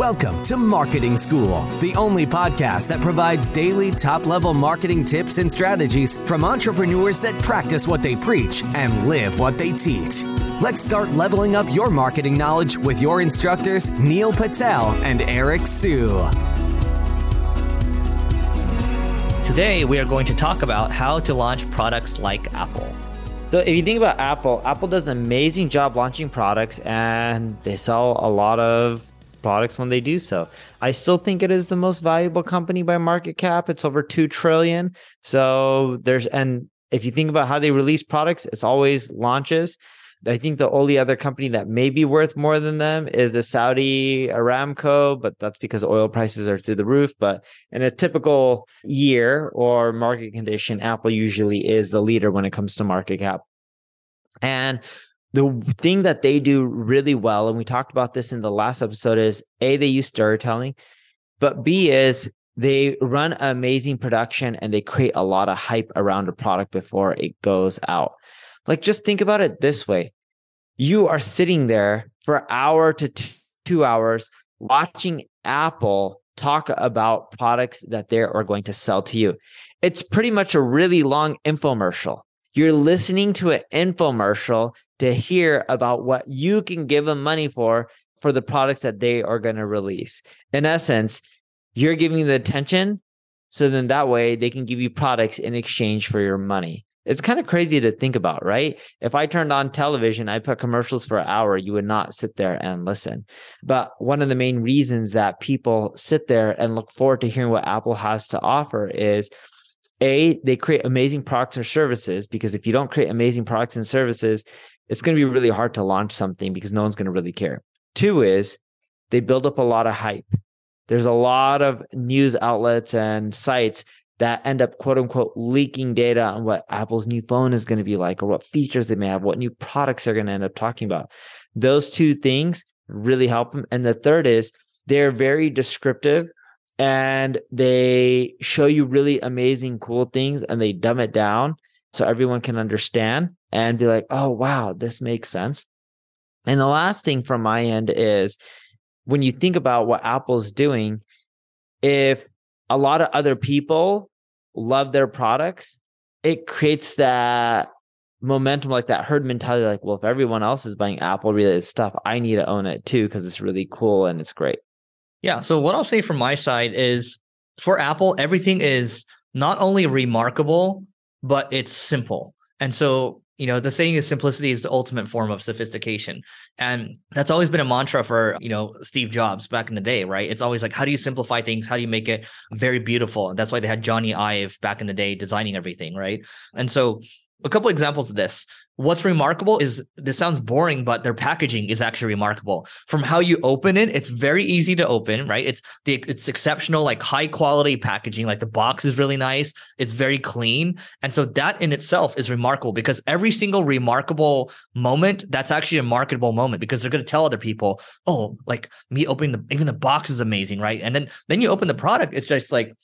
Welcome to Marketing School, the only podcast that provides daily top level marketing tips and strategies from entrepreneurs that practice what they preach and live what they teach. Let's start leveling up your marketing knowledge with your instructors, Neil Patel and Eric Siu. Today, we are going to talk about how to launch products like Apple. So if you think about Apple, Apple does an amazing job launching products and they sell a lot of products when they do so. I still think it is the most valuable company by market cap. It's over 2 trillion. So there's and if you think about how they release products, it's always launches. I think the only other company that may be worth more than them is the Saudi Aramco, but that's because oil prices are through the roof. But in a typical year or market condition, Apple usually is the leader when it comes to market cap. And the thing that they do really well, and we talked about this in the last episode, is A, they use storytelling, but B is they run amazing production and they create a lot of hype around a product before it goes out. Like, just think about it this way you are sitting there for hour to t- two hours watching Apple talk about products that they are going to sell to you. It's pretty much a really long infomercial. You're listening to an infomercial to hear about what you can give them money for for the products that they are going to release. In essence, you're giving the attention so then that way they can give you products in exchange for your money. It's kind of crazy to think about, right? If I turned on television, I put commercials for an hour, you would not sit there and listen. But one of the main reasons that people sit there and look forward to hearing what Apple has to offer is a they create amazing products or services because if you don't create amazing products and services it's going to be really hard to launch something because no one's going to really care. Two is they build up a lot of hype. There's a lot of news outlets and sites that end up quote unquote leaking data on what Apple's new phone is going to be like or what features they may have, what new products they're going to end up talking about. Those two things really help them. And the third is they're very descriptive and they show you really amazing, cool things and they dumb it down so everyone can understand and be like, oh, wow, this makes sense. And the last thing from my end is when you think about what Apple's doing, if a lot of other people love their products, it creates that momentum, like that herd mentality. Like, well, if everyone else is buying Apple related stuff, I need to own it too because it's really cool and it's great. Yeah. So, what I'll say from my side is for Apple, everything is not only remarkable, but it's simple. And so you know the saying is simplicity is the ultimate form of sophistication and that's always been a mantra for you know steve jobs back in the day right it's always like how do you simplify things how do you make it very beautiful and that's why they had Jony Ive back in the day designing everything right and so a couple examples of this. What's remarkable is this sounds boring but their packaging is actually remarkable. From how you open it it's very easy to open right? It's the it's exceptional like high quality packaging like the box is really nice it's very clean. And so that in itself is remarkable because every single remarkable moment that's actually a marketable moment because they're going to tell other people oh like me opening the even the box is amazing right? And then then you open the product it's just like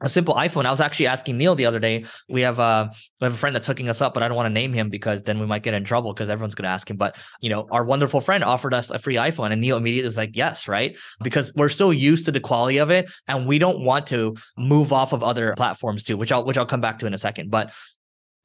a simple iPhone. I was actually asking Neil the other day. We have a we have a friend that's hooking us up, but I don't want to name him because then we might get in trouble because everyone's going to ask him. But you know, our wonderful friend offered us a free iPhone, and Neil immediately was like, "Yes, right," because we're so used to the quality of it, and we don't want to move off of other platforms too, which I'll which I'll come back to in a second. But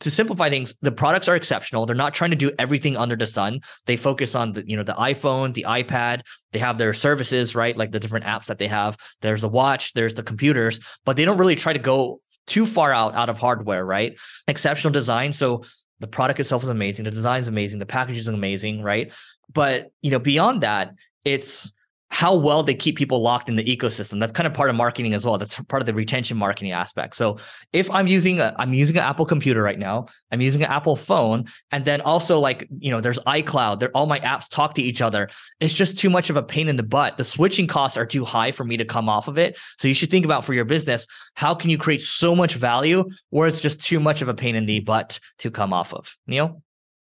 to simplify things, the products are exceptional. They're not trying to do everything under the sun. They focus on the, you know, the iPhone, the iPad. They have their services, right? Like the different apps that they have. There's the watch, there's the computers, but they don't really try to go too far out out of hardware, right? Exceptional design. So the product itself is amazing. The design is amazing. The package is amazing, right? But you know, beyond that, it's how well they keep people locked in the ecosystem. That's kind of part of marketing as well. That's part of the retention marketing aspect. So if I'm using a, I'm using an Apple computer right now, I'm using an Apple phone, and then also like, you know, there's iCloud, there all my apps talk to each other. It's just too much of a pain in the butt. The switching costs are too high for me to come off of it. So you should think about for your business, how can you create so much value where it's just too much of a pain in the butt to come off of? Neil?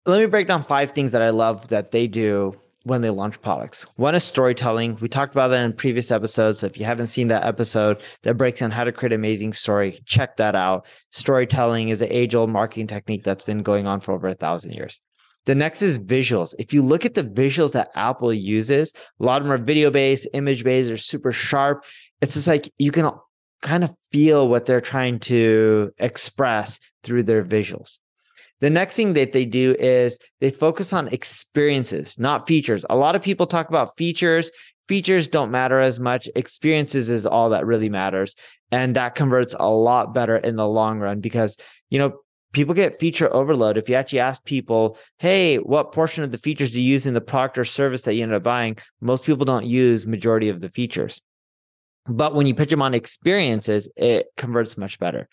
Let me break down five things that I love that they do when they launch products. One is storytelling. We talked about that in previous episodes. If you haven't seen that episode that breaks down how to create amazing story, check that out. Storytelling is an age old marketing technique that's been going on for over a thousand years. The next is visuals. If you look at the visuals that Apple uses, a lot of them are video based, image based, are super sharp. It's just like you can kind of feel what they're trying to express through their visuals. The next thing that they do is they focus on experiences, not features. A lot of people talk about features. Features don't matter as much. Experiences is all that really matters. And that converts a lot better in the long run because, you know, people get feature overload. If you actually ask people, hey, what portion of the features do you use in the product or service that you ended up buying? Most people don't use majority of the features. But when you pitch them on experiences, it converts much better.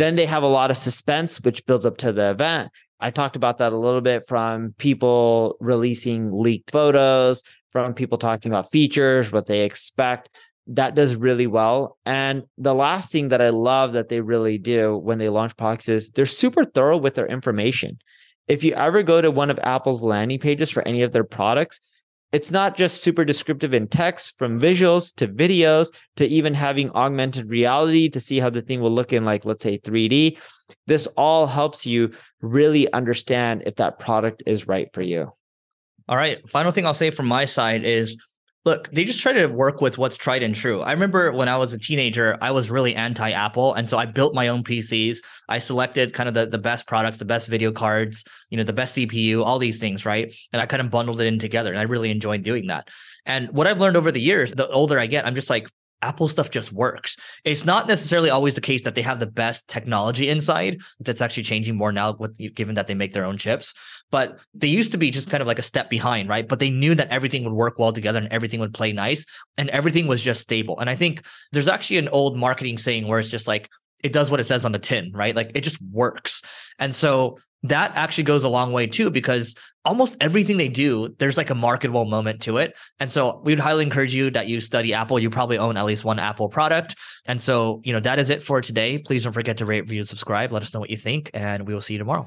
Then they have a lot of suspense, which builds up to the event. I talked about that a little bit from people releasing leaked photos, from people talking about features, what they expect. That does really well. And the last thing that I love that they really do when they launch products is they're super thorough with their information. If you ever go to one of Apple's landing pages for any of their products, it's not just super descriptive in text from visuals to videos to even having augmented reality to see how the thing will look in like let's say 3D this all helps you really understand if that product is right for you. All right. Final thing i'll say from my side is look, they just try to work with what's tried and true. I remember when I was a teenager, I was really anti Apple. And so I built my own PCs. I selected kind of the, the best products, the best video cards, you know, the best CPU, all these things, right? And I kind of bundled it in together. And I really enjoyed doing that. And what I've learned over the years, the older I get, I'm just like, Apple stuff just works. It's not necessarily always the case that they have the best technology inside. That's actually changing more now, with given that they make their own chips. But they used to be just kind of like a step behind, right? But they knew that everything would work well together and everything would play nice, and everything was just stable. And I think there's actually an old marketing saying where it's just like it does what it says on the tin, right? Like it just works. And so that actually goes a long way too, because almost everything they do, there's like a marketable moment to it. And so we would highly encourage you that you study Apple. You probably own at least one Apple product. And so, you know, that is it for today. Please don't forget to rate, review, subscribe. Let us know what you think, and we will see you tomorrow.